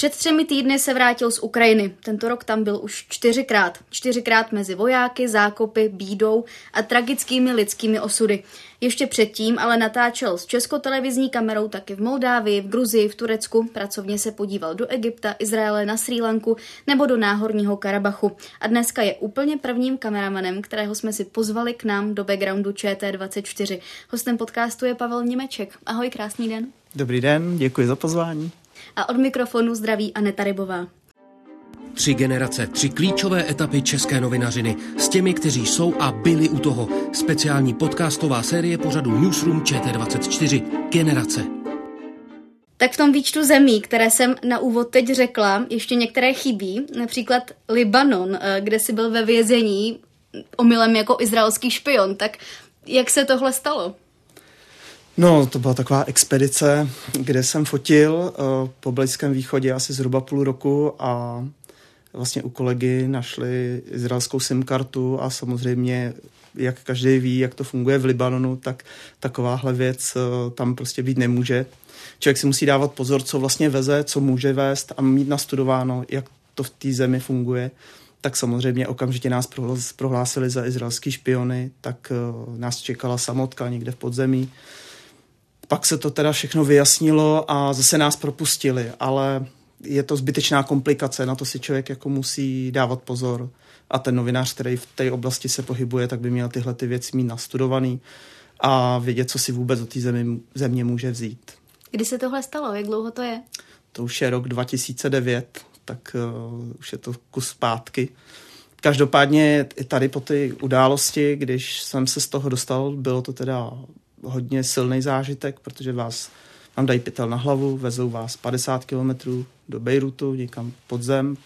Před třemi týdny se vrátil z Ukrajiny. Tento rok tam byl už čtyřikrát. Čtyřikrát mezi vojáky, zákopy, bídou a tragickými lidskými osudy. Ještě předtím ale natáčel s českotelevizní kamerou taky v Moldávii, v Gruzii, v Turecku. Pracovně se podíval do Egypta, Izraele, na Sri Lanku nebo do Náhorního Karabachu. A dneska je úplně prvním kameramanem, kterého jsme si pozvali k nám do backgroundu ČT24. Hostem podcastu je Pavel Němeček. Ahoj, krásný den. Dobrý den, děkuji za pozvání a od mikrofonu zdraví Aneta Rybová. Tři generace, tři klíčové etapy české novinařiny s těmi, kteří jsou a byli u toho. Speciální podcastová série pořadu Newsroom ČT24 Generace. Tak v tom výčtu zemí, které jsem na úvod teď řekla, ještě některé chybí, například Libanon, eh, kde si byl ve vězení omylem jako izraelský špion. Tak jak se tohle stalo? No, to byla taková expedice, kde jsem fotil uh, po Blízkém východě asi zhruba půl roku a vlastně u kolegy našli izraelskou SIM kartu a samozřejmě, jak každý ví, jak to funguje v Libanonu, tak takováhle věc uh, tam prostě být nemůže. Člověk si musí dávat pozor, co vlastně veze, co může vést a mít nastudováno, jak to v té zemi funguje tak samozřejmě okamžitě nás prohlásili za izraelský špiony, tak uh, nás čekala samotka někde v podzemí pak se to teda všechno vyjasnilo a zase nás propustili, ale je to zbytečná komplikace, na to si člověk jako musí dávat pozor. A ten novinář, který v té oblasti se pohybuje, tak by měl tyhle ty věci mít nastudovaný a vědět, co si vůbec od té země, země může vzít. Kdy se tohle stalo? Jak dlouho to je? To už je rok 2009, tak uh, už je to kus zpátky. Každopádně tady po té události, když jsem se z toho dostal, bylo to teda hodně silný zážitek, protože vás vám dají pytel na hlavu, vezou vás 50 kilometrů do Bejrutu, někam pod zem.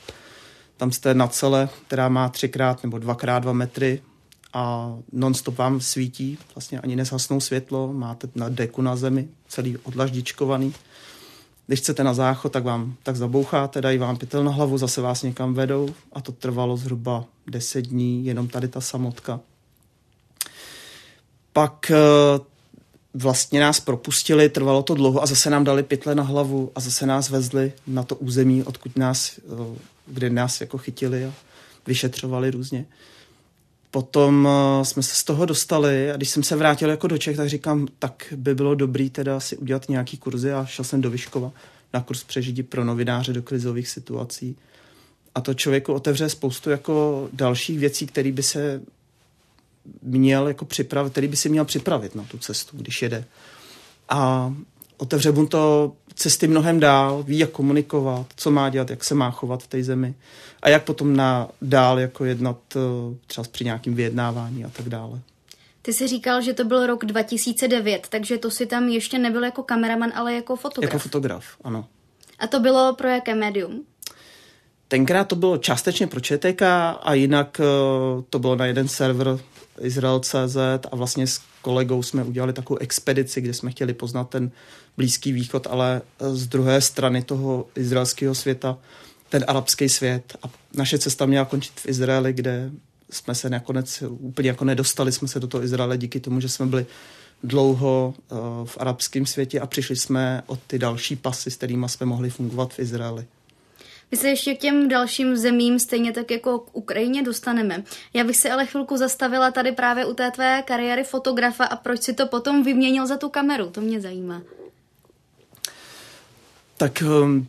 Tam jste na cele, která má třikrát nebo dvakrát dva metry a nonstop vám svítí, vlastně ani nezhasnou světlo, máte na deku na zemi, celý odlaždičkovaný. Když chcete na záchod, tak vám tak zaboucháte, dají vám pytel na hlavu, zase vás někam vedou a to trvalo zhruba 10 dní, jenom tady ta samotka. Pak eh, vlastně nás propustili, trvalo to dlouho a zase nám dali pytle na hlavu a zase nás vezli na to území, odkud nás, eh, kde nás jako chytili a vyšetřovali různě. Potom eh, jsme se z toho dostali a když jsem se vrátil jako do Čech, tak říkám, tak by bylo dobrý teda si udělat nějaký kurzy a šel jsem do Vyškova na kurz přežití pro novináře do krizových situací. A to člověku otevře spoustu jako dalších věcí, které by se měl jako připravit, který by si měl připravit na tu cestu, když jede. A otevře mu to cesty mnohem dál, ví, jak komunikovat, co má dělat, jak se má chovat v té zemi a jak potom na dál jako jednat eh, třeba při nějakým vyjednávání a tak dále. Ty jsi říkal, že to byl rok 2009, takže to si tam ještě nebyl jako kameraman, ale jako fotograf. Jako fotograf, ano. A to bylo pro jaké médium? Tenkrát to bylo částečně pro ČTK a jinak eh, to bylo na jeden server Izrael.cz a vlastně s kolegou jsme udělali takovou expedici, kde jsme chtěli poznat ten Blízký východ, ale z druhé strany toho izraelského světa, ten arabský svět. A naše cesta měla končit v Izraeli, kde jsme se nakonec úplně jako nedostali jsme se do toho Izraele díky tomu, že jsme byli dlouho uh, v arabském světě a přišli jsme od ty další pasy, s kterými jsme mohli fungovat v Izraeli. My se ještě k těm dalším zemím, stejně tak jako k Ukrajině, dostaneme. Já bych se ale chvilku zastavila tady právě u té tvé kariéry fotografa a proč si to potom vyměnil za tu kameru, to mě zajímá. Tak um,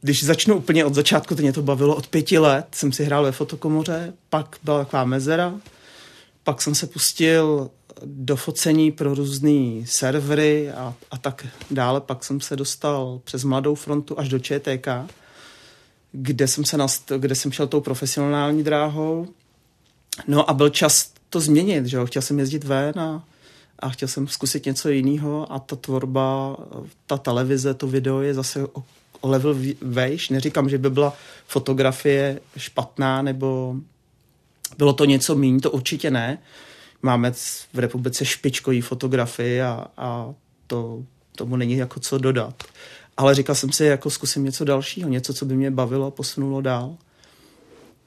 když začnu úplně od začátku, to mě to bavilo od pěti let, jsem si hrál ve fotokomoře, pak byla taková mezera, pak jsem se pustil do focení pro různé servery a, a tak dále. Pak jsem se dostal přes Mladou frontu až do ČTK kde jsem, se nast, kde jsem šel tou profesionální dráhou. No a byl čas to změnit, že jo? chtěl jsem jezdit ven a, a chtěl jsem zkusit něco jiného a ta tvorba, ta televize, to video je zase o, o level vejš. Neříkám, že by byla fotografie špatná nebo bylo to něco méně, to určitě ne. Máme v republice špičkový fotografii a, a to, tomu není jako co dodat. Ale říkal jsem si, jako zkusím něco dalšího, něco, co by mě bavilo a posunulo dál.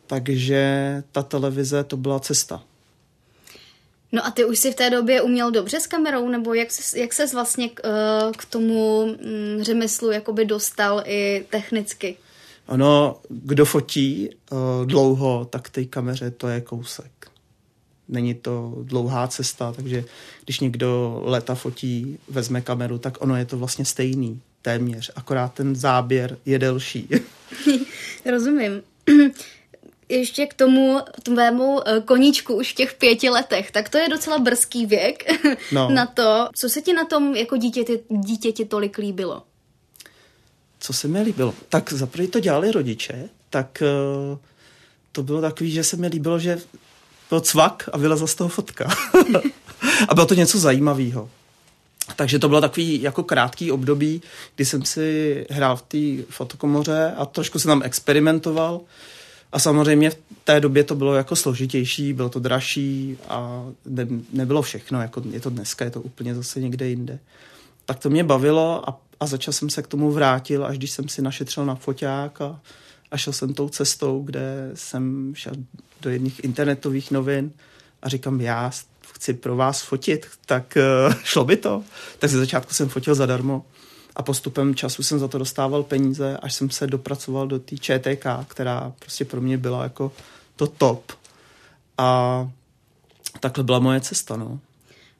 Takže ta televize to byla cesta. No a ty už si v té době uměl dobře s kamerou, nebo jak ses, jak ses vlastně k, uh, k tomu um, řemeslu jakoby dostal i technicky? Ono, kdo fotí uh, dlouho, tak té kameře to je kousek. Není to dlouhá cesta, takže když někdo leta fotí, vezme kameru, tak ono je to vlastně stejný, téměř, akorát ten záběr je delší. Rozumím. ještě k tomu tvému eh, koníčku už v těch pěti letech, tak to je docela brzký věk no. na to. Co se ti na tom jako dítěti, dítěti tolik líbilo? Co se mi líbilo? Tak zaprvé to dělali rodiče, tak uh, to bylo takový, že se mi líbilo, že byl cvak a vylezla z toho fotka. a bylo to něco zajímavého. Takže to bylo takový jako krátký období, kdy jsem si hrál v té fotokomoře a trošku jsem tam experimentoval. A samozřejmě v té době to bylo jako složitější, bylo to dražší a ne, nebylo všechno, jako je to dneska, je to úplně zase někde jinde. Tak to mě bavilo a, a začal jsem se k tomu vrátil, až když jsem si našetřil na foťák a, a šel jsem tou cestou, kde jsem šel do jedných internetových novin a říkám, já chci pro vás fotit, tak uh, šlo by to. Tak ze začátku jsem fotil zadarmo a postupem času jsem za to dostával peníze, až jsem se dopracoval do té ČTK, která prostě pro mě byla jako to top. A takhle byla moje cesta, no.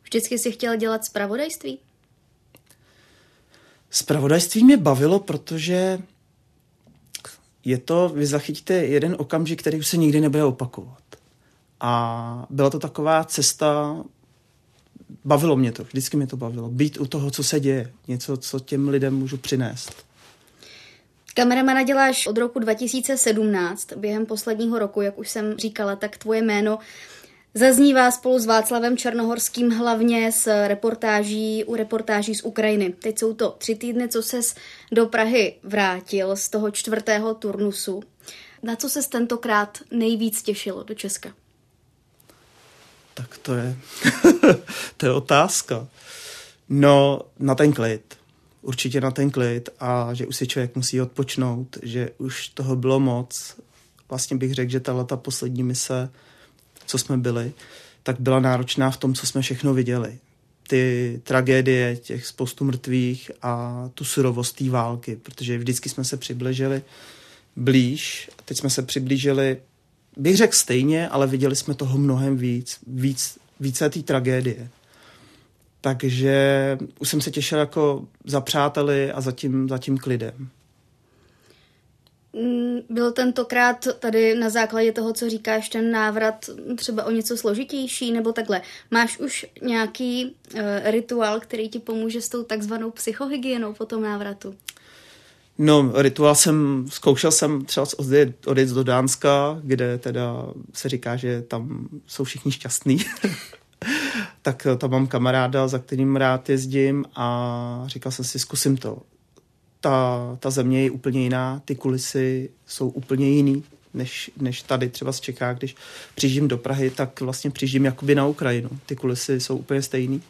Vždycky jsi chtěl dělat zpravodajství? Spravodajství mě bavilo, protože je to, vy zachytíte jeden okamžik, který už se nikdy nebude opakovat. A byla to taková cesta bavilo mě to, vždycky mě to bavilo. Být u toho, co se děje, něco, co těm lidem můžu přinést. Kameramana děláš od roku 2017. Během posledního roku, jak už jsem říkala, tak tvoje jméno zaznívá spolu s Václavem Černohorským hlavně s reportáží u reportáží z Ukrajiny. Teď jsou to tři týdny, co ses do Prahy vrátil z toho čtvrtého turnusu. Na co ses tentokrát nejvíc těšilo do Česka? Tak to je, to je otázka. No, na ten klid. Určitě na ten klid a že už si člověk musí odpočnout, že už toho bylo moc. Vlastně bych řekl, že ta leta poslední mise, co jsme byli, tak byla náročná v tom, co jsme všechno viděli. Ty tragédie, těch spoustu mrtvých a tu surovost té války, protože vždycky jsme se přiblížili blíž. Teď jsme se přiblížili bych řekl stejně, ale viděli jsme toho mnohem víc, víc více té tragédie. Takže už jsem se těšil jako za přáteli a za tím, za tím klidem. Mm, byl tentokrát tady na základě toho, co říkáš, ten návrat třeba o něco složitější, nebo takhle? Máš už nějaký uh, rituál, který ti pomůže s tou takzvanou psychohygienou po tom návratu? No, rituál jsem, zkoušel jsem třeba odjet, odjet do Dánska, kde teda se říká, že tam jsou všichni šťastní. tak tam mám kamaráda, za kterým rád jezdím a říkal jsem si, zkusím to. Ta, ta země je úplně jiná, ty kulisy jsou úplně jiný, než, než tady třeba z Čeká. Když přijíždím do Prahy, tak vlastně přijíždím jakoby na Ukrajinu. Ty kulisy jsou úplně stejný.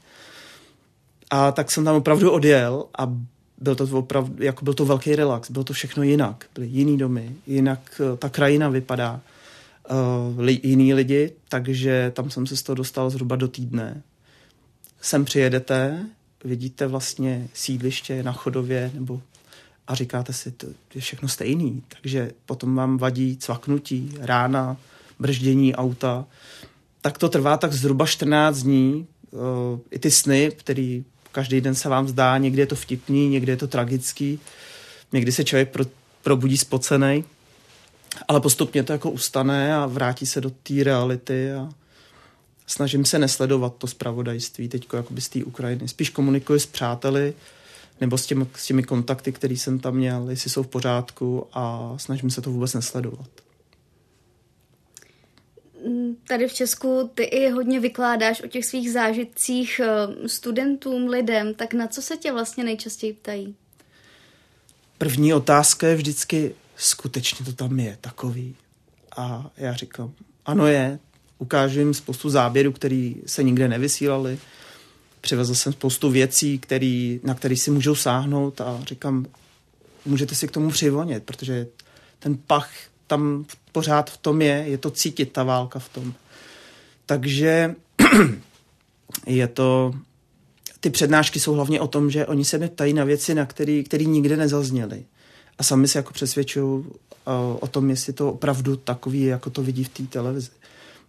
A tak jsem tam opravdu odjel a byl to opravdu, jako byl to velký relax, bylo to všechno jinak, byly jiný domy, jinak uh, ta krajina vypadá, uh, li, jiný lidi, takže tam jsem se z toho dostal zhruba do týdne. Sem přijedete, vidíte vlastně sídliště na chodově nebo a říkáte si, to je všechno stejný, takže potom vám vadí cvaknutí, rána, brždění auta, tak to trvá tak zhruba 14 dní, uh, i ty sny, který každý den se vám zdá, někdy je to vtipný, někdy je to tragický, někdy se člověk pro, probudí spocený, ale postupně to jako ustane a vrátí se do té reality a snažím se nesledovat to zpravodajství teď jako z té Ukrajiny. Spíš komunikuji s přáteli nebo s těmi, s těmi kontakty, které jsem tam měl, jestli jsou v pořádku a snažím se to vůbec nesledovat. Tady v Česku ty i hodně vykládáš o těch svých zážitcích eh, studentům, lidem, tak na co se tě vlastně nejčastěji ptají? První otázka je vždycky, skutečně to tam je takový. A já říkám, ano je, ukážu jim spoustu záběrů, které se nikde nevysílaly. Přivezl jsem spoustu věcí, který, na které si můžou sáhnout a říkám, můžete si k tomu přivonit, protože ten pach tam pořád v tom je, je to cítit, ta válka v tom. Takže je to, ty přednášky jsou hlavně o tom, že oni se mi ptají na věci, na které nikde nezazněly. A sami se jako přesvědčují o tom, jestli to opravdu takový, jako to vidí v té televizi.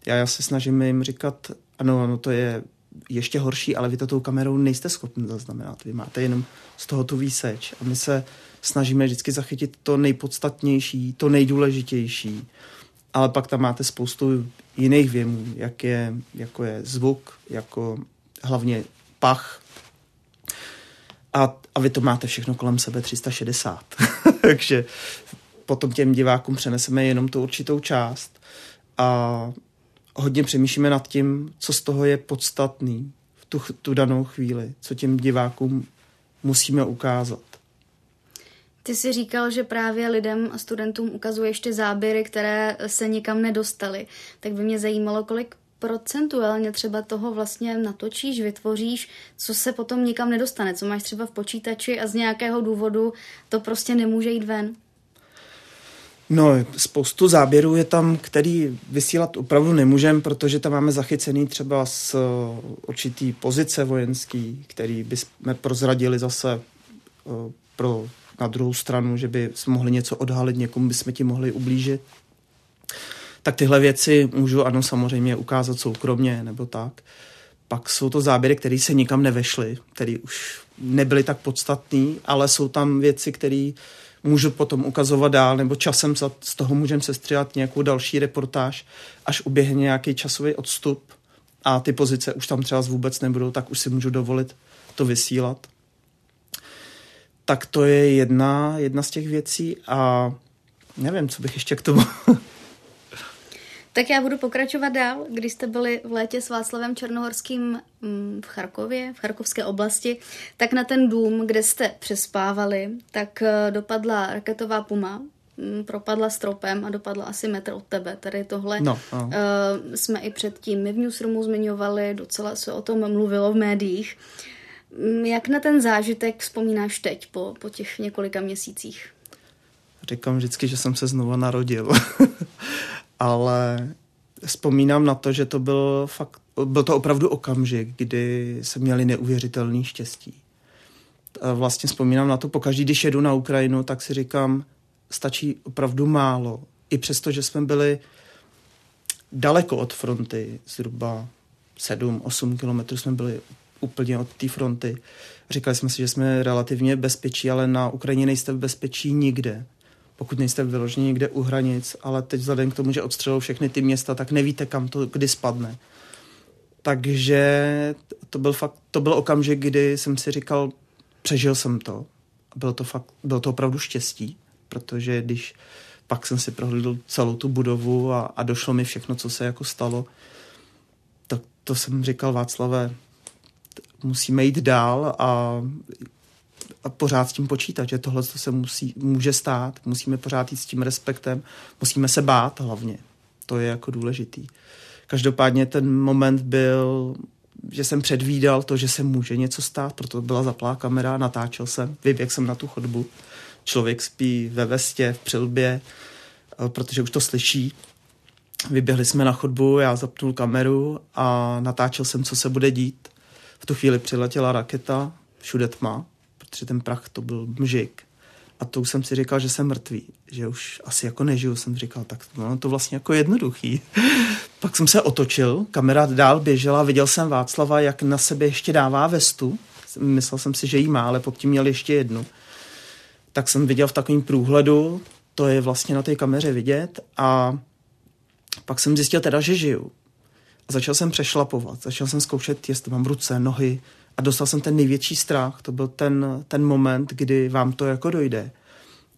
Já, já se snažím jim říkat, ano, ano, to je ještě horší, ale vy to tou kamerou nejste schopni zaznamenat. Vy máte jenom z toho tu výseč. A my se snažíme vždycky zachytit to nejpodstatnější, to nejdůležitější. Ale pak tam máte spoustu jiných věmů, jak je, jako je zvuk, jako hlavně pach. A, a vy to máte všechno kolem sebe 360. Takže potom těm divákům přeneseme jenom tu určitou část a hodně přemýšlíme nad tím, co z toho je podstatný v tu, tu danou chvíli, co těm divákům musíme ukázat. Ty jsi říkal, že právě lidem a studentům ukazuješ ty záběry, které se nikam nedostaly. Tak by mě zajímalo, kolik procentuálně třeba toho vlastně natočíš, vytvoříš, co se potom nikam nedostane, co máš třeba v počítači a z nějakého důvodu to prostě nemůže jít ven. No, spoustu záběrů je tam, který vysílat opravdu nemůžeme, protože tam máme zachycený třeba z určitý pozice vojenský, který bychom prozradili zase pro na druhou stranu, že by jsme mohli něco odhalit, někomu bychom ti mohli ublížit. Tak tyhle věci můžu ano samozřejmě ukázat soukromně nebo tak. Pak jsou to záběry, které se nikam nevešly, které už nebyly tak podstatné, ale jsou tam věci, které můžu potom ukazovat dál, nebo časem z toho můžeme sestříhat nějakou další reportáž, až uběhne nějaký časový odstup a ty pozice už tam třeba vůbec nebudou, tak už si můžu dovolit to vysílat. Tak to je jedna, jedna z těch věcí a nevím, co bych ještě k tomu Tak já budu pokračovat dál. Když jste byli v létě s Václavem Černohorským mm, v Charkově, v Charkovské oblasti, tak na ten dům, kde jste přespávali, tak eh, dopadla raketová puma, mm, propadla stropem a dopadla asi metr od tebe. Tady tohle no. Uh, jsme i předtím my v Newsroomu zmiňovali, docela se o tom mluvilo v médiích. Mm, jak na ten zážitek vzpomínáš teď, po, po těch několika měsících? Říkám vždycky, že jsem se znova narodil. ale vzpomínám na to, že to byl fakt, byl to opravdu okamžik, kdy se měli neuvěřitelný štěstí. Vlastně vzpomínám na to, pokaždý, když jedu na Ukrajinu, tak si říkám, stačí opravdu málo. I přesto, že jsme byli daleko od fronty, zhruba 7-8 kilometrů jsme byli úplně od té fronty. Říkali jsme si, že jsme relativně bezpečí, ale na Ukrajině nejste v bezpečí nikde pokud nejste vyloženi někde u hranic, ale teď vzhledem k tomu, že odstřelou všechny ty města, tak nevíte, kam to kdy spadne. Takže to byl fakt, to byl okamžik, kdy jsem si říkal, přežil jsem to. Bylo to fakt, bylo to opravdu štěstí, protože když pak jsem si prohlédl celou tu budovu a, a došlo mi všechno, co se jako stalo, tak to jsem říkal Václave, musíme jít dál a a pořád s tím počítat, že tohle se musí, může stát, musíme pořád jít s tím respektem, musíme se bát hlavně. To je jako důležitý. Každopádně ten moment byl, že jsem předvídal to, že se může něco stát, proto byla zaplá kamera, natáčel jsem, vyběhl jsem na tu chodbu, člověk spí ve vestě, v přilbě, eh, protože už to slyší. Vyběhli jsme na chodbu, já zapnul kameru a natáčel jsem, co se bude dít. V tu chvíli přiletěla raketa, všude tma, protože ten prach to byl mžik. A to už jsem si říkal, že jsem mrtvý, že už asi jako nežiju, jsem říkal, tak no, to vlastně jako jednoduchý. Pak jsem se otočil, kamera dál běžela, viděl jsem Václava, jak na sebe ještě dává vestu. Myslel jsem si, že jí má, ale pod tím měl ještě jednu. Tak jsem viděl v takovém průhledu, to je vlastně na té kameře vidět a pak jsem zjistil teda, že žiju. A začal jsem přešlapovat, začal jsem zkoušet, jestli mám ruce, nohy, a dostal jsem ten největší strach. To byl ten, ten moment, kdy vám to jako dojde.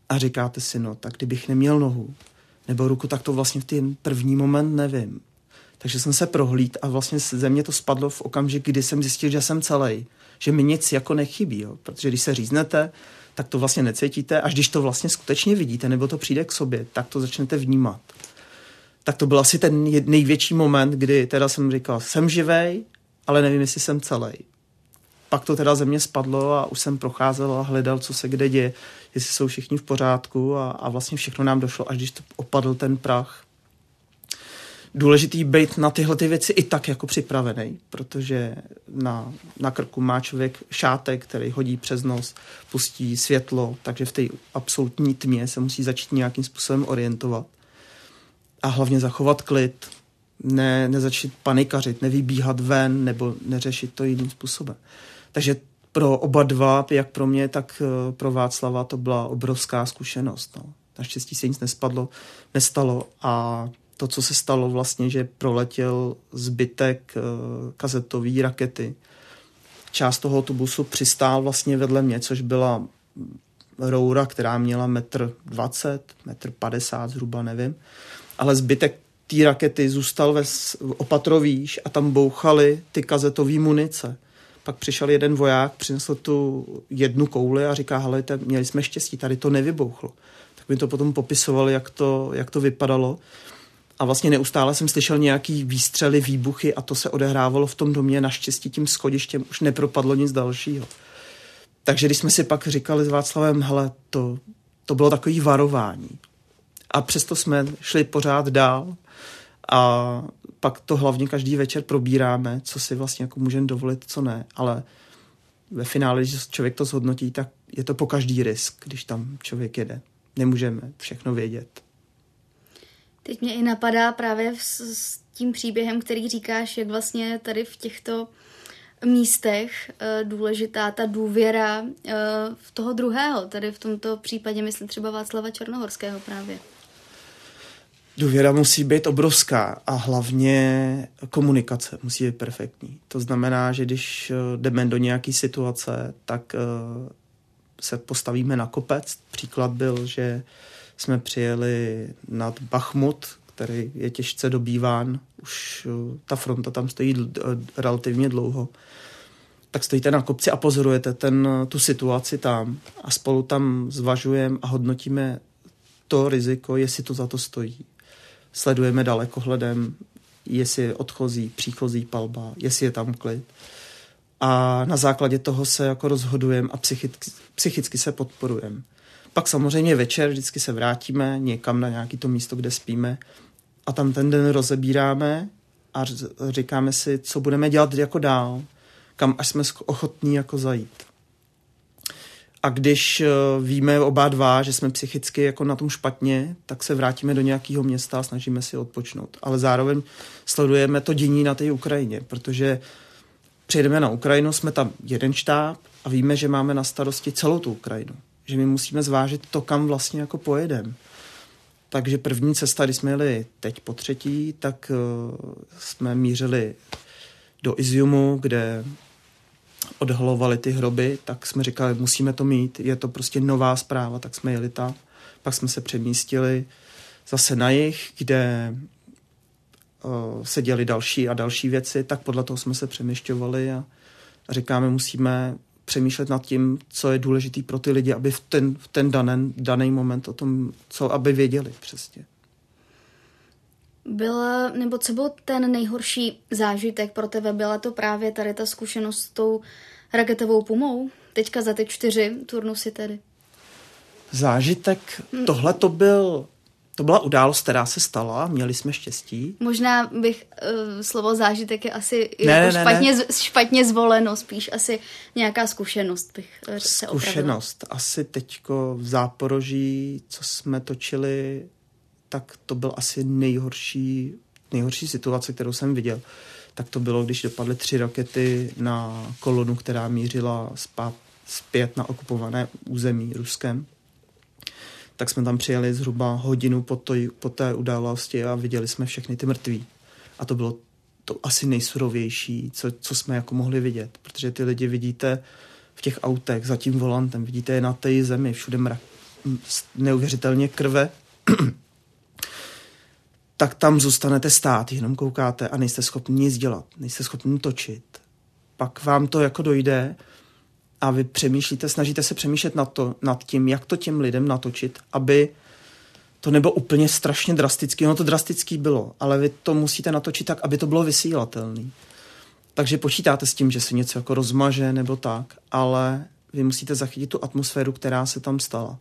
A říkáte si, no, tak kdybych neměl nohu nebo ruku, tak to vlastně v ten první moment nevím. Takže jsem se prohlíd a vlastně ze mě to spadlo v okamžik, kdy jsem zjistil, že jsem celý, že mi nic jako nechybí, jo? protože když se říznete, tak to vlastně necítíte, až když to vlastně skutečně vidíte, nebo to přijde k sobě, tak to začnete vnímat. Tak to byl asi ten největší moment, kdy teda jsem říkal, jsem živej, ale nevím, jestli jsem celý. Pak to teda ze mě spadlo a už jsem procházel a hledal, co se kde děje, jestli jsou všichni v pořádku a, a vlastně všechno nám došlo, až když to opadl ten prach. Důležitý být na tyhle ty věci i tak jako připravený, protože na, na krku má člověk šátek, který hodí přes nos, pustí světlo, takže v té absolutní tmě se musí začít nějakým způsobem orientovat. A hlavně zachovat klid, ne, nezačít panikařit, nevybíhat ven nebo neřešit to jiným způsobem. Takže pro oba dva, jak pro mě, tak eh, pro Václava to byla obrovská zkušenost. No. Naštěstí se nic nespadlo, nestalo a to, co se stalo vlastně, že proletěl zbytek uh, kazetové rakety. Část toho autobusu přistál vlastně vedle mě, což byla roura, která měla metr 20, metr 50 zhruba, nevím. Ale zbytek té rakety zůstal ve opatrovýš a tam bouchaly ty kazetové munice. Pak přišel jeden voják, přinesl tu jednu kouli a říká, hele, měli jsme štěstí, tady to nevybouchlo. Tak mi to potom popisovali, jak to, jak to vypadalo. A vlastně neustále jsem slyšel nějaký výstřely, výbuchy a to se odehrávalo v tom domě. Naštěstí tím schodištěm už nepropadlo nic dalšího. Takže když jsme si pak říkali s Václavem, hele, to, to bylo takový varování. A přesto jsme šli pořád dál a pak to hlavně každý večer probíráme, co si vlastně jako můžeme dovolit, co ne, ale ve finále, když člověk to zhodnotí, tak je to po každý risk, když tam člověk jede. Nemůžeme všechno vědět. Teď mě i napadá právě s, tím příběhem, který říkáš, jak vlastně tady v těchto místech e, důležitá ta důvěra e, v toho druhého, tady v tomto případě myslím třeba Václava Černohorského právě. Důvěra musí být obrovská a hlavně komunikace musí být perfektní. To znamená, že když eh, jdeme do nějaké situace, tak uh, se postavíme na kopec. Příklad byl, že jsme přijeli nad Bachmut, který je těžce dobýván. Už uh, ta fronta tam stojí relativně dlouho. Tak stojíte na kopci a pozorujete ten, tu situaci tam a spolu tam zvažujeme a hodnotíme to riziko, jestli to za to stojí sledujeme dalekohledem, jestli je odchozí, příchozí palba, jestli je tam klid. A na základě toho se jako rozhodujeme a psychicky, psychicky se podporujeme. Pak samozřejmě večer vždycky se vrátíme někam na nějaký to místo, kde spíme a tam ten den rozebíráme a říkáme si, co budeme dělat jako dál, kam až jsme ochotní jako zajít. A když eh, víme oba dva, že jsme psychicky jako na tom špatně, tak se vrátíme do nějakého města a snažíme si odpočnout. Ale zároveň sledujeme to dění na té Ukrajině, protože přijedeme na Ukrajinu, jsme tam jeden štáb a víme, že máme na starosti celou tu Ukrajinu. Že my musíme zvážit to, kam vlastně jako pojedeme. Takže první cesta, když jsme jeli teď po třetí, tak uh, jsme mířili do Iziumu, kde odhalovali ty hroby, tak jsme říkali, musíme to mít, je to prostě nová zpráva, tak jsme jeli tam. Pak jsme se přemístili zase na jich, kde uh, se děli další a další věci, tak podle toho jsme se přemýšťovali a, a říkáme, musíme přemýšlet nad tím, co je důležité pro ty lidi, aby v ten, v ten daný, daný moment o tom, co aby věděli přesně. Byla, nebo co byl ten nejhorší zážitek pro tebe? Byla to právě tady ta zkušenost s tou raketovou pumou? Teďka za ty čtyři turnusy tedy. Zážitek, hmm. tohle to byl, to byla událost, která se stala, měli jsme štěstí. Možná bych, uh, slovo zážitek je asi ne, jako ne, špatně, ne. špatně zvoleno, spíš asi nějaká zkušenost bych uh, se Zkušenost, opravila. asi teďko v Záporoží, co jsme točili tak to byl asi nejhorší, nejhorší situace, kterou jsem viděl. Tak to bylo, když dopadly tři rakety na kolonu, která mířila spát, zpět na okupované území Ruskem. Tak jsme tam přijeli zhruba hodinu po, to, po té události a viděli jsme všechny ty mrtví. A to bylo to asi nejsurovější, co, co jsme jako mohli vidět, protože ty lidi vidíte v těch autech za tím volantem, vidíte je na té zemi, všude mrak, neuvěřitelně krve tak tam zůstanete stát, jenom koukáte a nejste schopni nic dělat, nejste schopni točit. Pak vám to jako dojde a vy přemýšlíte, snažíte se přemýšlet nad, to, nad tím, jak to těm lidem natočit, aby to nebylo úplně strašně drastický. Ono to drastický bylo, ale vy to musíte natočit tak, aby to bylo vysílatelné. Takže počítáte s tím, že se něco jako rozmaže nebo tak, ale vy musíte zachytit tu atmosféru, která se tam stala.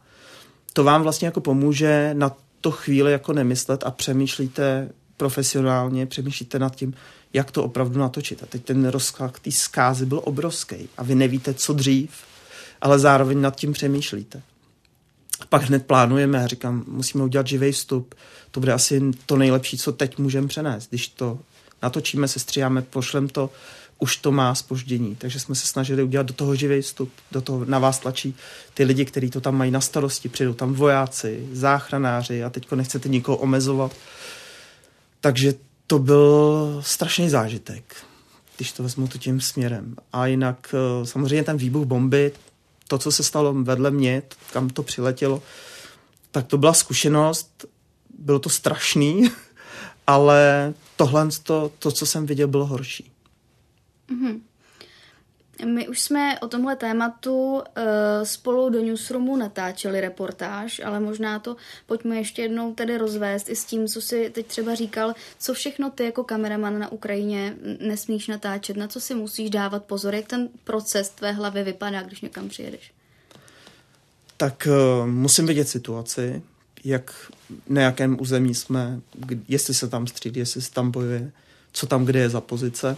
To vám vlastně jako pomůže na to chvíli jako nemyslet a přemýšlíte profesionálně, přemýšlíte nad tím, jak to opravdu natočit. A teď ten rozklad té zkázy byl obrovský a vy nevíte, co dřív, ale zároveň nad tím přemýšlíte. Pak hned plánujeme a říkám, musíme udělat živý vstup. To bude asi to nejlepší, co teď můžeme přenést. Když to natočíme, se stříháme, pošlem to, už to má spoždění. Takže jsme se snažili udělat do toho živý vstup, do toho na vás tlačí ty lidi, kteří to tam mají na starosti, přijdou tam vojáci, záchranáři a teďko nechcete nikoho omezovat. Takže to byl strašný zážitek, když to vezmu to tím směrem. A jinak eh, samozřejmě ten výbuch bomby, to, co se stalo vedle mě, kam to přiletělo, tak to byla zkušenost, bylo to strašný, ale tohle, to, to, co jsem viděl, bylo horší. Mm-hmm. My už jsme o tomhle tématu uh, spolu do Newsroomu natáčeli reportáž, ale možná to pojďme ještě jednou tedy rozvést i s tím, co si teď třeba říkal, co všechno ty jako kameraman na Ukrajině nesmíš natáčet, na co si musíš dávat pozor, jak ten proces tvé hlavy vypadá, když někam přijedeš. Tak uh, musím vidět situaci, jak na jakém území jsme, jestli se tam střídí, jestli se tam bojuje, co tam kde je za pozice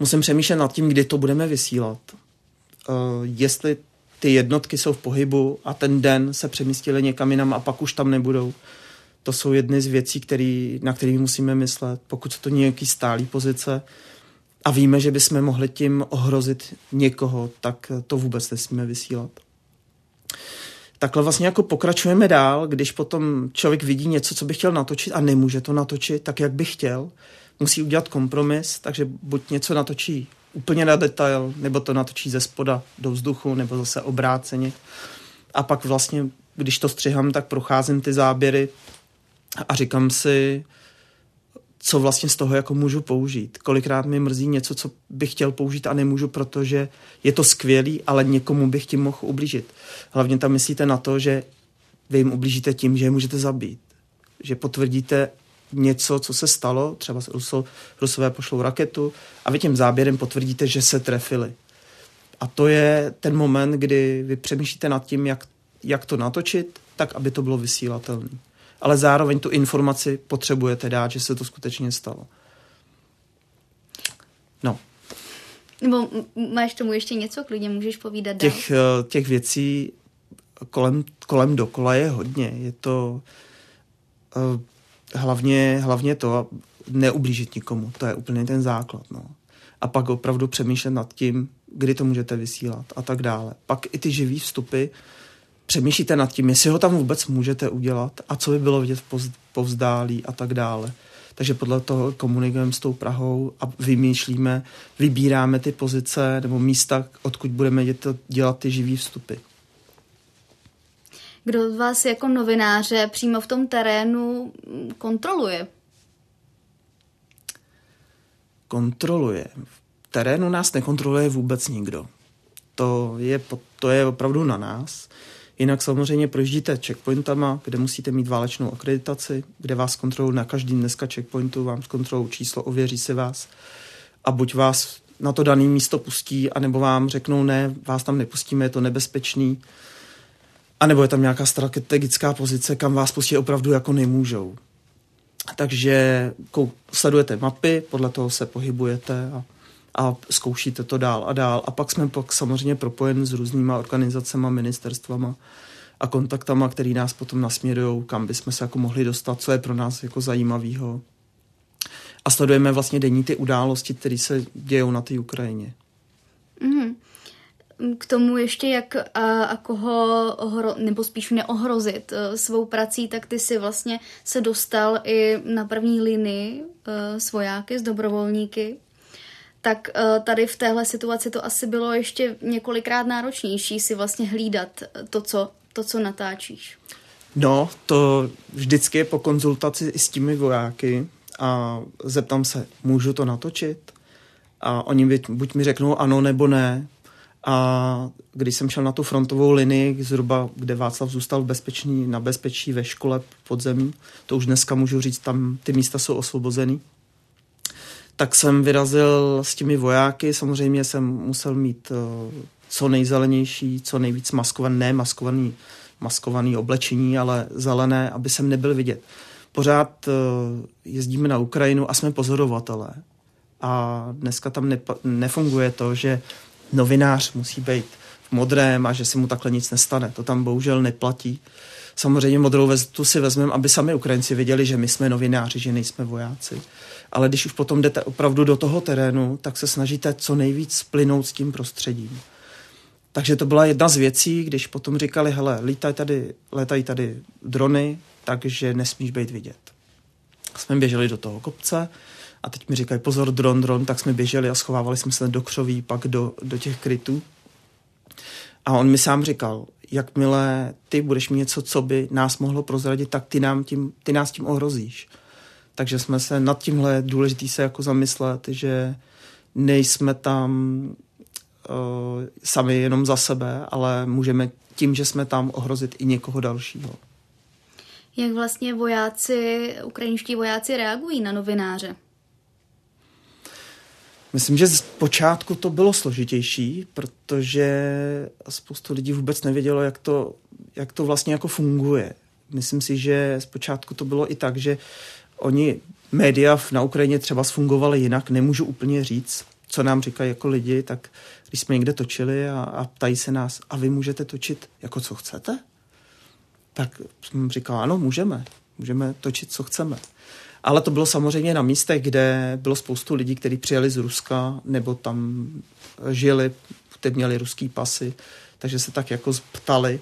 musím přemýšlet nad tím, kdy to budeme vysílat. Uh, jestli ty jednotky jsou v pohybu a ten den se přemístili někam jinam a pak už tam nebudou. To jsou jedny z věcí, který, na které musíme myslet. Pokud to nějaký stálý pozice a víme, že bychom mohli tím ohrozit někoho, tak to vůbec nesmíme vysílat. Takhle vlastně jako pokračujeme dál, když potom člověk vidí něco, co by chtěl natočit a nemůže to natočit tak, jak by chtěl, musí udělat kompromis, takže buď něco natočí úplně na detail, nebo to natočí ze spoda do vzduchu, nebo zase obráceně. A pak vlastně, když to střihám, tak procházím ty záběry a říkám si, co vlastně z toho jako můžu použít. Kolikrát mi mrzí něco, co bych chtěl použít a nemůžu, protože je to skvělý, ale někomu bych tím mohl ublížit. Hlavně tam myslíte na to, že vy jim ublížíte tím, že je můžete zabít. Že potvrdíte něco, co se stalo, třeba Ruso, Rusové pošlou raketu a vy tím záběrem potvrdíte, že se trefili. A to je ten moment, kdy vy přemýšlíte nad tím, jak, jak to natočit, tak, aby to bylo vysílatelné. Ale zároveň tu informaci potřebujete dát, že se to skutečně stalo. No. Nebo máš tomu ještě něco, klidně můžeš povídat dál. Těch, eh, těch věcí kolem, kolem dokola je hodně. Je to uh, hlavně, hlavně to, neublížit nikomu, to je úplně ten základ. No. A pak opravdu přemýšlet nad tím, kdy to můžete vysílat a tak dále. Pak i ty živý vstupy, přemýšlíte nad tím, jestli ho tam vůbec můžete udělat a co by bylo vidět povzdálí a tak dále. Takže podle toho komunikujeme s tou Prahou a vymýšlíme, vybíráme ty pozice nebo místa, odkud budeme dělat ty živý vstupy kdo vás jako novináře přímo v tom terénu kontroluje? Kontroluje. V terénu nás nekontroluje vůbec nikdo. To je, to je opravdu na nás. Jinak samozřejmě projíždíte checkpointama, kde musíte mít válečnou akreditaci, kde vás kontrolují na každém dneska checkpointu, vám zkontrolují číslo, ověří si vás a buď vás na to dané místo pustí, anebo vám řeknou ne, vás tam nepustíme, je to nebezpečný a nebo je tam nějaká strategická pozice, kam vás pustí opravdu jako nemůžou. Takže sledujete mapy, podle toho se pohybujete a, a zkoušíte to dál a dál. A pak jsme pak samozřejmě propojeni s různýma organizacemi, ministerstvama a kontaktama, který nás potom nasměrují, kam bychom se jako mohli dostat, co je pro nás jako zajímavého. A sledujeme vlastně denní ty události, které se dějou na té Ukrajině. Mm-hmm k tomu ještě, jak a, a koho ohro, nebo spíš neohrozit uh, svou prací, tak ty si vlastně se dostal i na první linii uh, s vojáky, s dobrovolníky. Tak uh, tady v téhle situaci to asi bylo ještě několikrát náročnější si vlastně hlídat to, co, to, co natáčíš. No, to vždycky je po konzultaci s těmi vojáky a zeptám se, můžu to natočit? A oni buď mi řeknou ano nebo ne. A když jsem šel na tu frontovou linii, zhruba kde Václav zůstal bezpečný, na bezpečí ve škole podzemí, to už dneska můžu říct, tam ty místa jsou osvobozený, tak jsem vyrazil s těmi vojáky, samozřejmě jsem musel mít uh, co nejzelenější, co nejvíc maskovaný, ne maskovaný, maskovaný oblečení, ale zelené, aby jsem nebyl vidět. Pořád uh, jezdíme na Ukrajinu a jsme pozorovatelé. A dneska tam nepa- nefunguje to, že novinář musí být v modrém a že si mu takhle nic nestane. To tam bohužel neplatí. Samozřejmě modrou vestu si vezmeme, aby sami Ukrajinci věděli, že my jsme novináři, že nejsme vojáci. Ale když už potom jdete opravdu do toho terénu, tak se snažíte co nejvíc splynout s tím prostředím. Takže to byla jedna z věcí, když potom říkali, hele, lítají tady, letají tady drony, takže nesmíš být vidět. Jsme běželi do toho kopce, a teď mi říkají, pozor, dron, dron, tak jsme běželi a schovávali jsme se do křoví, pak do, do těch krytů. A on mi sám říkal, jakmile ty budeš mít něco, co by nás mohlo prozradit, tak ty, nám tím, ty nás tím ohrozíš. Takže jsme se nad tímhle důležitý se jako zamyslet, že nejsme tam uh, sami jenom za sebe, ale můžeme tím, že jsme tam ohrozit i někoho dalšího. Jak vlastně vojáci, ukrajinští vojáci reagují na novináře? Myslím, že z počátku to bylo složitější, protože spoustu lidí vůbec nevědělo, jak to, jak to vlastně jako funguje. Myslím si, že zpočátku to bylo i tak, že oni média na Ukrajině třeba fungovaly jinak, nemůžu úplně říct, co nám říkají jako lidi, tak když jsme někde točili a, a ptají se nás, a vy můžete točit jako co chcete? Tak jsem říkal, ano, můžeme. Můžeme točit, co chceme. Ale to bylo samozřejmě na místech, kde bylo spoustu lidí, kteří přijeli z Ruska nebo tam žili, teď měli ruský pasy, takže se tak jako ptali.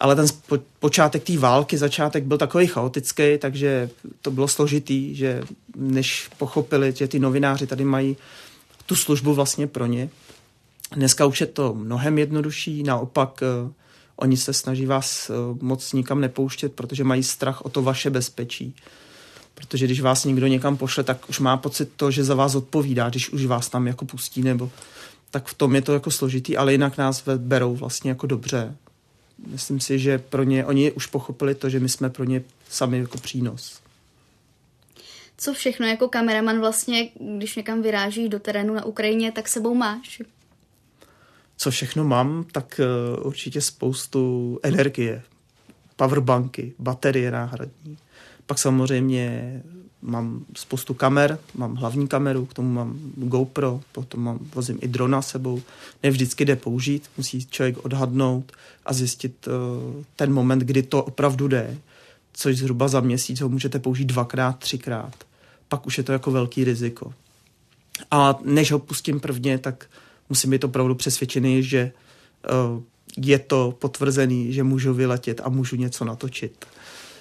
Ale ten počátek té války, začátek byl takový chaotický, takže to bylo složitý, že než pochopili, že ty novináři tady mají tu službu vlastně pro ně. Dneska už je to mnohem jednodušší, naopak uh, oni se snaží vás uh, moc nikam nepouštět, protože mají strach o to vaše bezpečí. Protože když vás někdo někam pošle, tak už má pocit to, že za vás odpovídá, když už vás tam jako pustí, nebo tak v tom je to jako složitý, ale jinak nás berou vlastně jako dobře. Myslím si, že pro ně, oni už pochopili to, že my jsme pro ně sami jako přínos. Co všechno jako kameraman vlastně, když někam vyráží do terénu na Ukrajině, tak sebou máš? Co všechno mám, tak uh, určitě spoustu energie, powerbanky, baterie náhradní, pak samozřejmě mám spoustu kamer, mám hlavní kameru, k tomu mám GoPro, potom mám, vozím i drona sebou. Ne vždycky jde použít, musí člověk odhadnout a zjistit uh, ten moment, kdy to opravdu jde, což zhruba za měsíc ho můžete použít dvakrát, třikrát. Pak už je to jako velký riziko. A než ho pustím prvně, tak musím být opravdu přesvědčený, že uh, je to potvrzený, že můžu vyletět a můžu něco natočit.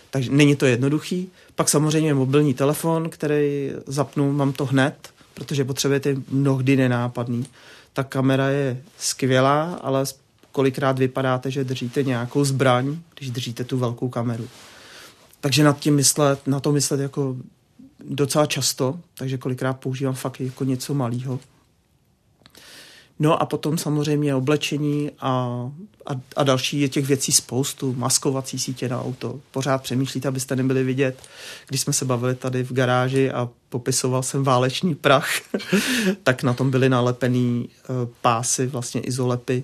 Takže není to jednoduchý. Pak samozřejmě mobilní telefon, který zapnu, mám to hned, protože potřebujete mnohdy nenápadný. Ta kamera je skvělá, ale kolikrát vypadáte, že držíte nějakou zbraň, když držíte tu velkou kameru. Takže nad tím myslet, na to myslet jako docela často, takže kolikrát používám fakt jako něco malého. No a potom samozřejmě oblečení a, a, a další je těch věcí spoustu. Maskovací sítě na auto. Pořád přemýšlíte, abyste nebyli vidět. Když jsme se bavili tady v garáži a popisoval jsem váleční prach, tak na tom byly nalepený uh, pásy, vlastně izolepy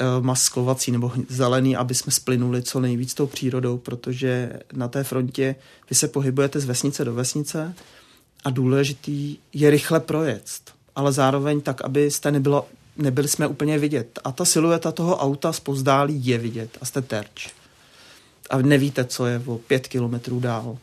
uh, maskovací nebo zelený, aby jsme splynuli co nejvíc tou přírodou, protože na té frontě vy se pohybujete z vesnice do vesnice a důležitý je rychle projet ale zároveň tak, abyste nebyla nebyli jsme úplně vidět. A ta silueta toho auta zpozdálí je vidět a jste terč. A nevíte, co je o pět kilometrů dál.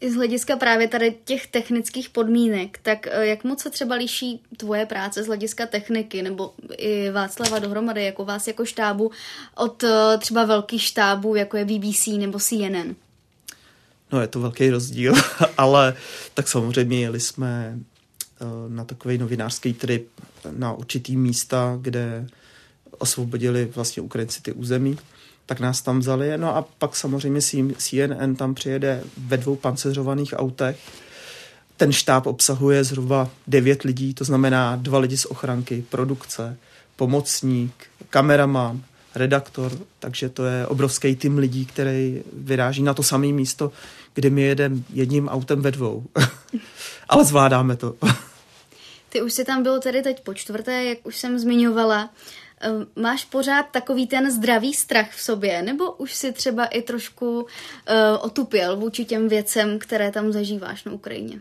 I z hlediska právě tady těch technických podmínek, tak eh, jak moc se třeba liší tvoje práce z hlediska techniky nebo i Václava dohromady, jako vás jako štábu, od eh, třeba velkých štábů, jako je BBC nebo CNN? No je to velký rozdíl, ale tak samozřejmě jeli jsme na takový novinářský trip na určitý místa, kde osvobodili vlastně Ukrajinci ty území, tak nás tam vzali. No a pak samozřejmě CNN tam přijede ve dvou panceřovaných autech. Ten štáb obsahuje zhruba devět lidí, to znamená dva lidi z ochranky, produkce, pomocník, kameraman, redaktor, takže to je obrovský tým lidí, který vyráží na to samé místo, kde my jedeme jedním autem ve dvou. Ale zvládáme to. Ty už si tam byl tedy teď po čtvrté, jak už jsem zmiňovala. Ehm, máš pořád takový ten zdravý strach v sobě, nebo už si třeba i trošku uh, otupěl vůči těm věcem, které tam zažíváš na Ukrajině?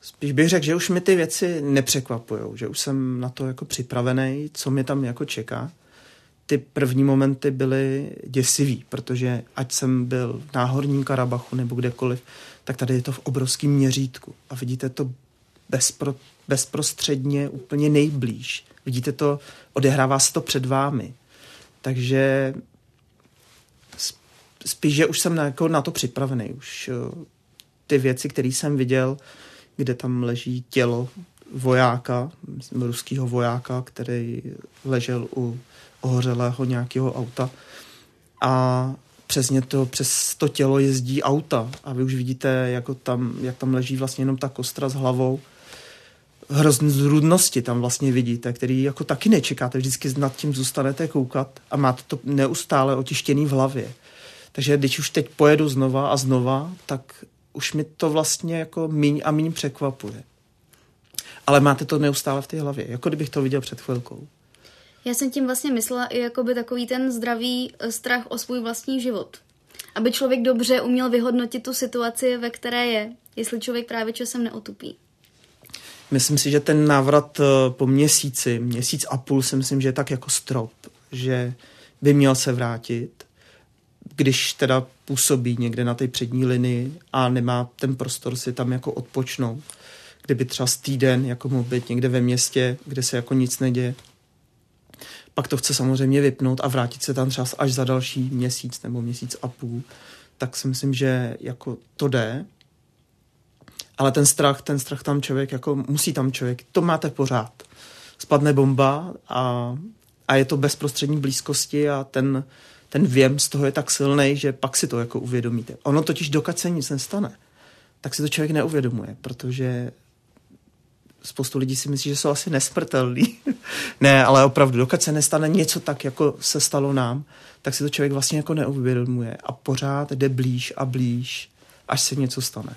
Spíš bych řekl, že už mi ty věci nepřekvapují, že už jsem na to jako připravený, co mě tam jako čeká. Ty první momenty byly děsivý, protože ať jsem byl v Náhorním Karabachu nebo kdekoliv, tak tady je to v obrovském měřítku. A vidíte to bezpro, bezprostředně úplně nejblíž. Vidíte to, odehrává se to před vámi. Takže spíš, že už jsem na, jako na to připravený. Už ty věci, které jsem viděl, kde tam leží tělo vojáka, ruského vojáka, který ležel u ohořelého nějakého auta a přes to, přes to tělo jezdí auta a vy už vidíte, jako tam, jak tam leží vlastně jenom ta kostra s hlavou hrozný zrudnosti tam vlastně vidíte, který jako taky nečekáte, vždycky nad tím zůstanete koukat a máte to neustále otištěný v hlavě. Takže když už teď pojedu znova a znova, tak už mi to vlastně jako míň a míň překvapuje. Ale máte to neustále v té hlavě, jako kdybych to viděl před chvilkou. Já jsem tím vlastně myslela i jakoby takový ten zdravý eh, strach o svůj vlastní život. Aby člověk dobře uměl vyhodnotit tu situaci, ve které je, jestli člověk právě časem neotupí. Myslím si, že ten návrat eh, po měsíci, měsíc a půl si myslím, že je tak jako strop, že by měl se vrátit, když teda působí někde na té přední linii a nemá ten prostor si tam jako odpočnout. Kdyby třeba týden jako mohl být někde ve městě, kde se jako nic neděje. Pak to chce samozřejmě vypnout a vrátit se tam třeba až za další měsíc nebo měsíc a půl. Tak si myslím, že jako to jde, ale ten strach, ten strach tam člověk, jako musí tam člověk, to máte pořád. Spadne bomba a, a je to bezprostřední blízkosti a ten, ten věm z toho je tak silný, že pak si to jako uvědomíte. Ono totiž dokud se nic nestane, tak si to člověk neuvědomuje, protože spoustu lidí si myslí, že jsou asi nesmrtelní. ne, ale opravdu, dokud se nestane něco tak, jako se stalo nám, tak si to člověk vlastně jako neuvědomuje a pořád jde blíž a blíž, až se něco stane.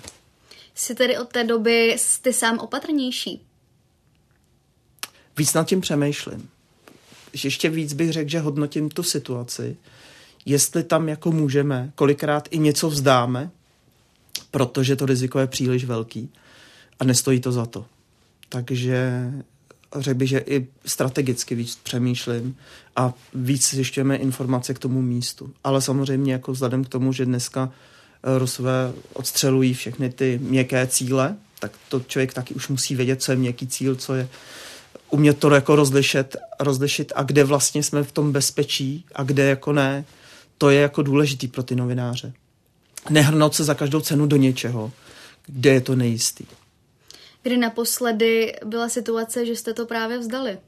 Jsi tedy od té doby ty sám opatrnější? Víc nad tím přemýšlím. Ještě víc bych řekl, že hodnotím tu situaci, jestli tam jako můžeme, kolikrát i něco vzdáme, protože to riziko je příliš velký a nestojí to za to. Takže řekl bych, že i strategicky víc přemýšlím a víc zjišťujeme informace k tomu místu. Ale samozřejmě jako vzhledem k tomu, že dneska Rusové odstřelují všechny ty měkké cíle, tak to člověk taky už musí vědět, co je měkký cíl, co je umět to jako rozlišit, rozlišit a kde vlastně jsme v tom bezpečí a kde jako ne. To je jako důležitý pro ty novináře. Nehrnout se za každou cenu do něčeho, kde je to nejistý. Kdy naposledy byla situace, že jste to právě vzdali?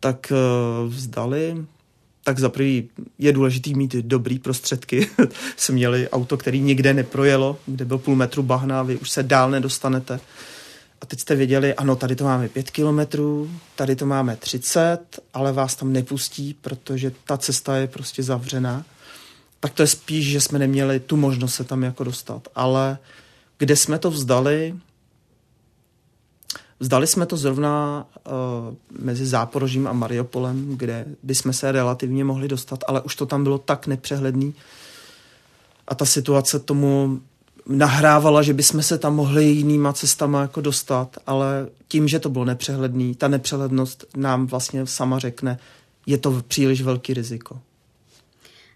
Tak eh, vzdali, tak za prvý je důležitý mít dobrý prostředky. Jsme měli auto, který nikde neprojelo, kde byl půl metru bahna, vy už se dál nedostanete. A teď jste věděli, ano, tady to máme pět kilometrů, tady to máme 30, ale vás tam nepustí, protože ta cesta je prostě zavřená. Tak to je spíš, že jsme neměli tu možnost se tam jako dostat. Ale kde jsme to vzdali, Vzdali jsme to zrovna uh, mezi Záporožím a Mariupolem, kde bychom se relativně mohli dostat, ale už to tam bylo tak nepřehledný a ta situace tomu nahrávala, že bychom se tam mohli jinýma cestama jako dostat, ale tím, že to bylo nepřehledný, ta nepřehlednost nám vlastně sama řekne, je to příliš velký riziko.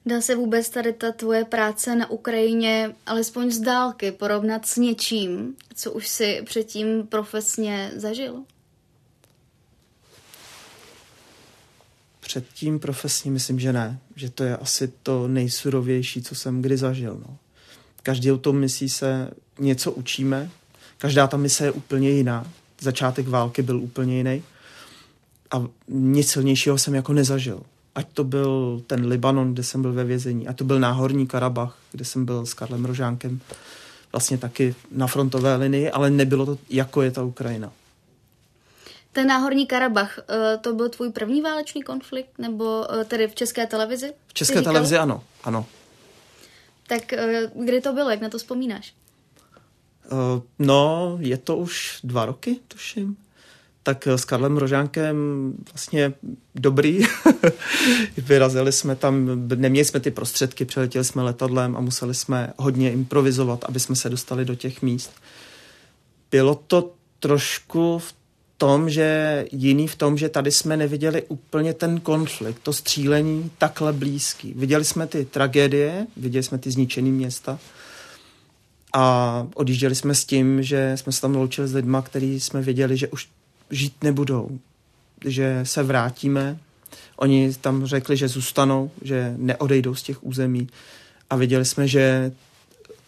Dá se vůbec tady ta tvoje práce na Ukrajině alespoň z dálky porovnat s něčím, co už si předtím profesně zažil? Předtím profesně myslím, že ne. Že to je asi to nejsurovější, co jsem kdy zažil. No. Každou tou misí se něco učíme. Každá ta mise je úplně jiná. Začátek války byl úplně jiný. a nic silnějšího jsem jako nezažil. Ať to byl ten Libanon, kde jsem byl ve vězení, ať to byl Náhorní Karabach, kde jsem byl s Karlem Rožánkem vlastně taky na frontové linii, ale nebylo to, jako je ta Ukrajina. Ten Náhorní Karabach, eh, to byl tvůj první válečný konflikt, nebo eh, tedy v české televizi? V české televizi ano, ano. Tak eh, kdy to bylo, jak na to vzpomínáš? No, je to už dva roky, tuším tak s Karlem Rožánkem vlastně dobrý. Vyrazili jsme tam, neměli jsme ty prostředky, přeletěli jsme letadlem a museli jsme hodně improvizovat, aby jsme se dostali do těch míst. Bylo to trošku v tom, že jiný v tom, že tady jsme neviděli úplně ten konflikt, to střílení takhle blízký. Viděli jsme ty tragédie, viděli jsme ty zničené města a odjížděli jsme s tím, že jsme se tam loučili s lidma, který jsme věděli, že už žít nebudou, že se vrátíme. Oni tam řekli, že zůstanou, že neodejdou z těch území a viděli jsme, že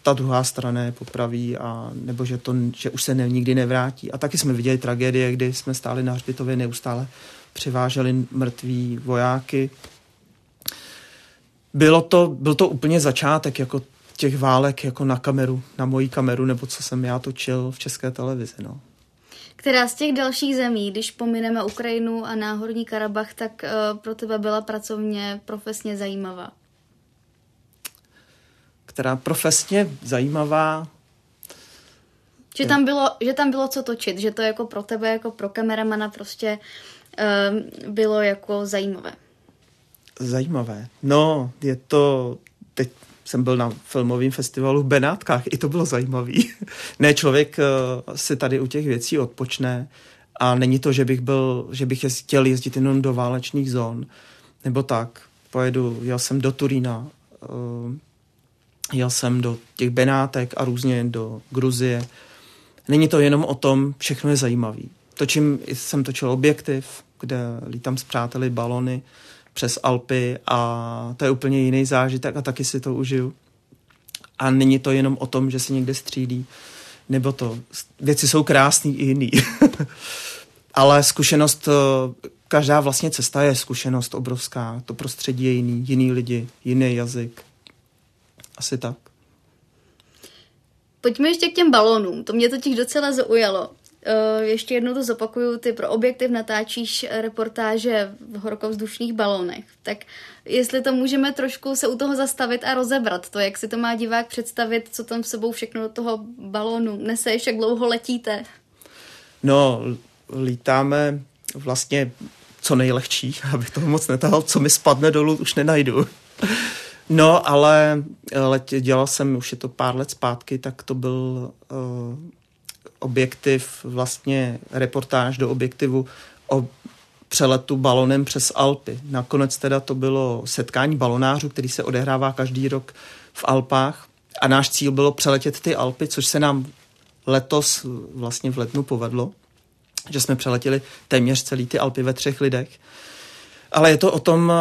ta druhá strana je popraví a nebo že, to, že už se ne, nikdy nevrátí. A taky jsme viděli tragédie, kdy jsme stáli na hřbitově neustále přiváželi mrtví vojáky. Bylo to, byl to úplně začátek jako těch válek jako na kameru, na moji kameru, nebo co jsem já točil v české televizi. No. Která z těch dalších zemí, když pomineme Ukrajinu a Náhorní Karabach, tak uh, pro tebe byla pracovně, profesně zajímavá? Která profesně zajímavá? Že tam, bylo, že tam bylo co točit, že to jako pro tebe, jako pro kameramana prostě uh, bylo jako zajímavé. Zajímavé. No, je to, teď jsem byl na filmovém festivalu v Benátkách, i to bylo zajímavý. ne, člověk uh, si tady u těch věcí odpočne a není to, že bych byl, že bych chtěl jezdit jenom do válečných zón, nebo tak. Pojedu, jel jsem do Turína, uh, jel jsem do těch Benátek a různě do Gruzie. Není to jenom o tom, všechno je zajímavý. Točím, jsem točil objektiv, kde lítám s přáteli balony, přes Alpy a to je úplně jiný zážitek a taky si to užiju. A není to jenom o tom, že se někde střílí, nebo to. Věci jsou krásný i jiný. Ale zkušenost, eh, každá vlastně cesta je zkušenost obrovská. To prostředí je jiný, jiný lidi, jiný jazyk. Asi tak. Pojďme ještě k těm balónům. To mě totiž docela zaujalo. Uh, ještě jednou to zopakuju, ty pro objektiv natáčíš reportáže v horkovzdušných balónech. Tak jestli to můžeme trošku se u toho zastavit a rozebrat to, jak si to má divák představit, co tam s sebou všechno do toho balónu neseš, jak dlouho letíte? No, lítáme vlastně co nejlehčí, abych toho moc netahal, co mi spadne dolů, už nenajdu. No, ale letě, dělal jsem, už je to pár let zpátky, tak to byl uh, objektiv, vlastně reportáž do objektivu o přeletu balonem přes Alpy. Nakonec teda to bylo setkání balonářů, který se odehrává každý rok v Alpách a náš cíl bylo přeletět ty Alpy, což se nám letos vlastně v letnu povedlo, že jsme přeletěli téměř celý ty Alpy ve třech lidech. Ale je to o tom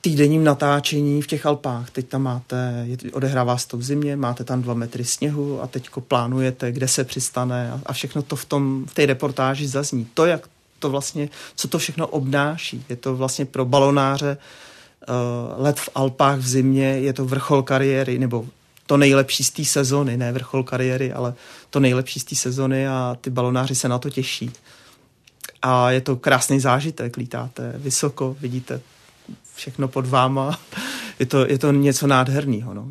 týdenním natáčení v těch Alpách. Teď tam máte, odehrává se to v zimě, máte tam dva metry sněhu a teďko plánujete, kde se přistane a, a všechno to v, tom, v té reportáži zazní. To, jak to vlastně, co to všechno obnáší. Je to vlastně pro balonáře uh, let v Alpách v zimě, je to vrchol kariéry, nebo to nejlepší z té sezony, ne vrchol kariéry, ale to nejlepší z té sezony a ty balonáři se na to těší. A je to krásný zážitek, lítáte vysoko, vidíte všechno pod váma. Je to, je to něco nádherného. No.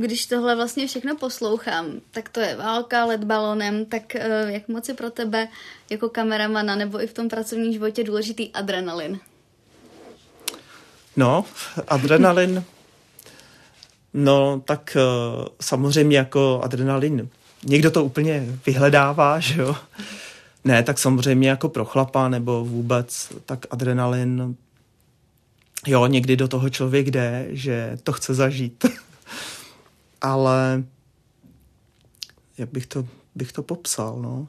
Když tohle vlastně všechno poslouchám, tak to je válka, let balonem, tak eh, jak moc je pro tebe jako kameramana nebo i v tom pracovním životě důležitý adrenalin? No, adrenalin, no tak uh, samozřejmě jako adrenalin, někdo to úplně vyhledává, že jo, ne, tak samozřejmě jako pro chlapa nebo vůbec, tak adrenalin, jo, někdy do toho člověk jde, že to chce zažít. Ale jak bych to, bych to popsal, no?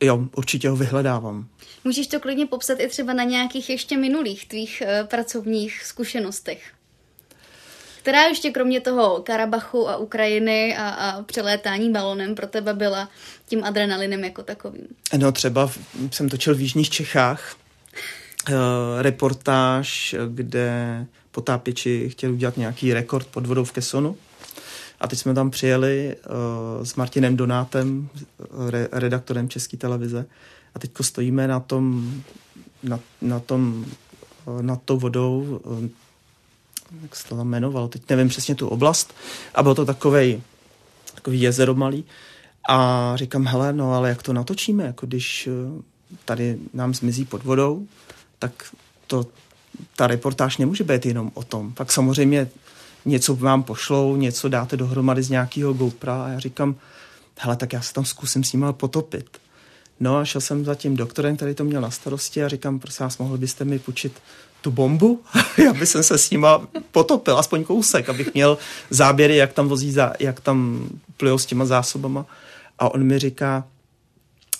Jo, určitě ho vyhledávám. Můžeš to klidně popsat i třeba na nějakých ještě minulých tvých uh, pracovních zkušenostech. Která ještě kromě toho Karabachu a Ukrajiny a, a přelétání balonem pro tebe byla tím adrenalinem jako takovým? No třeba jsem točil v Jižních Čechách uh, reportáž, kde potápěči chtěli udělat nějaký rekord pod vodou v Kesonu. A teď jsme tam přijeli uh, s Martinem Donátem, re, redaktorem České televize. A teď stojíme na tom, na, na tom, nad tou vodou, jak se to tam jmenovalo, teď nevím přesně tu oblast. A bylo to takovej, takový jezero malý. A říkám, hele, no ale jak to natočíme, jako když tady nám zmizí pod vodou, tak to, ta reportáž nemůže být jenom o tom. Pak samozřejmě něco vám pošlou, něco dáte dohromady z nějakého GoPro a já říkám, hele, tak já se tam zkusím s ním potopit. No a šel jsem za tím doktorem, který to měl na starosti a říkám, prosím vás, mohl byste mi půjčit tu bombu? já bych se s nima potopil, aspoň kousek, abych měl záběry, jak tam vozí, za, jak tam plujou s těma zásobama. A on mi říká,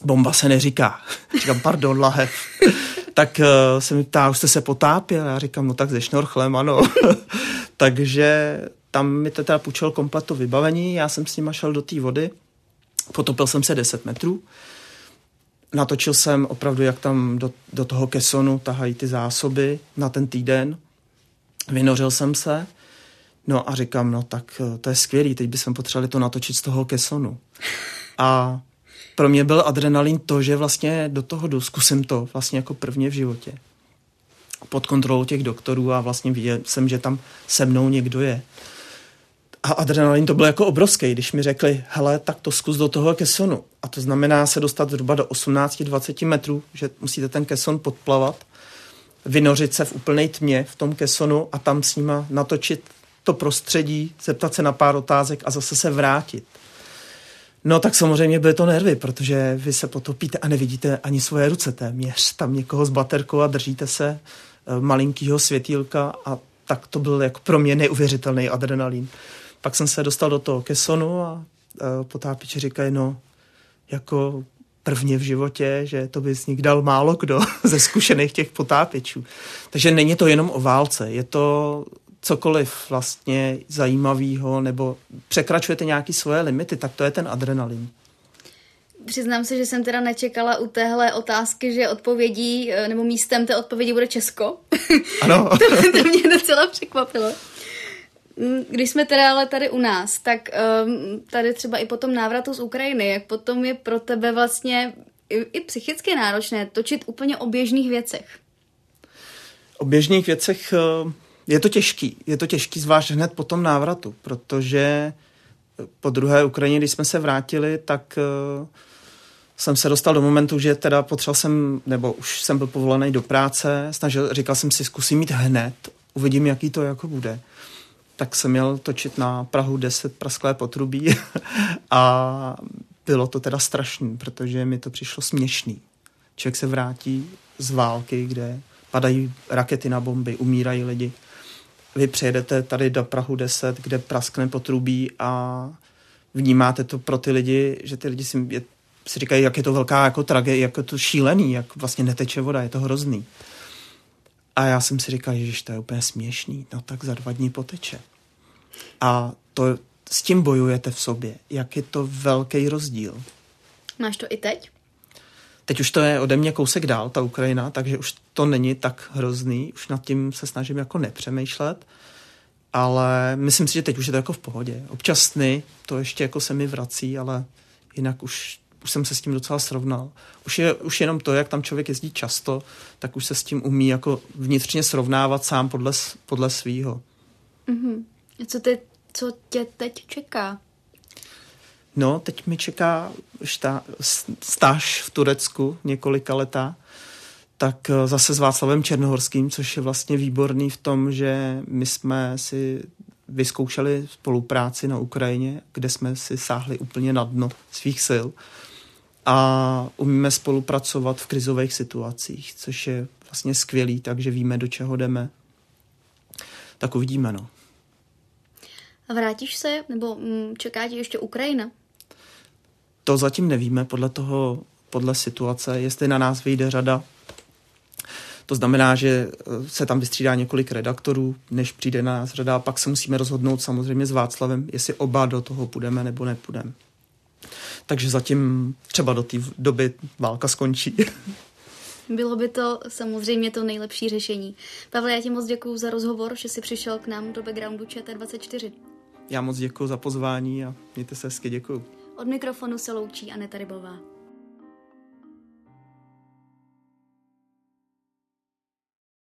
bomba se neříká. Říkám, pardon, lahev tak uh, se mi ptá, už jste se potápěl? Já říkám, no tak ze šnorchlem, ano. Takže tam mi teda půjčil komplet to vybavení, já jsem s nima šel do té vody, potopil jsem se 10 metrů, natočil jsem opravdu, jak tam do, do toho kesonu tahají ty zásoby na ten týden, vynořil jsem se, no a říkám, no tak eh, to je skvělý, teď bychom potřebovali to natočit z toho kesonu. A pro mě byl adrenalin to, že vlastně do toho jdu, zkusím to vlastně jako prvně v životě. Pod kontrolou těch doktorů a vlastně viděl jsem, že tam se mnou někdo je. A adrenalin to byl jako obrovský, když mi řekli, hele, tak to zkus do toho kesonu. A to znamená se dostat zhruba do 18-20 metrů, že musíte ten keson podplavat, vynořit se v úplné tmě v tom kesonu a tam s nima natočit to prostředí, zeptat se na pár otázek a zase se vrátit. No tak samozřejmě byly to nervy, protože vy se potopíte a nevidíte ani svoje ruce téměř. Tam někoho s baterkou a držíte se eh, malinkýho světýlka a tak to byl jako pro mě neuvěřitelný adrenalin. Pak jsem se dostal do toho kesonu a eh, potápiči říkají, no jako prvně v životě, že to by z nich dal málo kdo ze zkušených těch potápěčů. Takže není to jenom o válce, je to cokoliv vlastně zajímavého nebo překračujete nějaké svoje limity, tak to je ten adrenalin. Přiznám se, že jsem teda nečekala u téhle otázky, že odpovědí eh, nebo místem té odpovědi bude Česko. Ano. to, to mě docela překvapilo. Mm, když jsme teda ale tady u nás, tak um, tady třeba i po tom návratu z Ukrajiny, jak potom je pro tebe vlastně i, i psychicky náročné točit úplně o běžných věcech? O běžných věcech uh je to těžký, je to těžký zvlášť hned po tom návratu, protože po druhé Ukrajině, když jsme se vrátili, tak uh, jsem se dostal do momentu, že teda potřeboval jsem, nebo už jsem byl povolený do práce, snažil, říkal jsem si, zkusím mít hned, uvidím, jaký to jako bude. Tak jsem měl točit na Prahu 10 prasklé potrubí a bylo to teda strašný, protože mi to přišlo směšný. Člověk se vrátí z války, kde padají rakety na bomby, umírají lidi vy přijedete tady do Prahu 10, kde praskne potrubí a vnímáte to pro ty lidi, že ty lidi si, je, si říkají, jak je to velká jako tragédie, jak je to šílený, jak vlastně neteče voda, je to hrozný. A já jsem si říkal, že to je úplně směšný, no tak za dva dní poteče. A to s tím bojujete v sobě, jak je to velký rozdíl. Máš to i teď? Teď už to je ode mě kousek dál, ta Ukrajina, takže už to není tak hrozný, už nad tím se snažím jako nepřemýšlet, ale myslím si, že teď už je to jako v pohodě. Občas sny, to ještě jako se mi vrací, ale jinak už, už jsem se s tím docela srovnal. Už, je, už jenom to, jak tam člověk jezdí často, tak už se s tím umí jako vnitřně srovnávat sám podle, podle svýho. Mm-hmm. Co, ty, co tě teď čeká? No, teď mi čeká šta, stáž v Turecku několika leta, tak eh, zase s Václavem Černohorským, což je vlastně výborný v tom, že my jsme si vyzkoušeli spolupráci na Ukrajině, kde jsme si sáhli úplně na dno svých sil a umíme spolupracovat v krizových situacích, což je vlastně skvělý, takže víme, do čeho jdeme. Tak uvidíme, no. A vrátíš se, nebo mm, čeká tě ještě Ukrajina? To zatím nevíme podle toho, podle situace, jestli na nás vyjde řada. To znamená, že eh, se tam vystřídá několik redaktorů, než přijde na nás řada, a pak se musíme rozhodnout samozřejmě s Václavem, jestli oba do toho půjdeme nebo nepůjdeme. Takže zatím třeba do té doby válka skončí. Bylo by to samozřejmě to nejlepší řešení. Pavle, já ti moc děkuji za rozhovor, že jsi přišel k nám do backgroundu ČT24. Já moc děkuji za pozvání a mějte se hezky, děkuji. Od mikrofonu se loučí Aneta Rybová.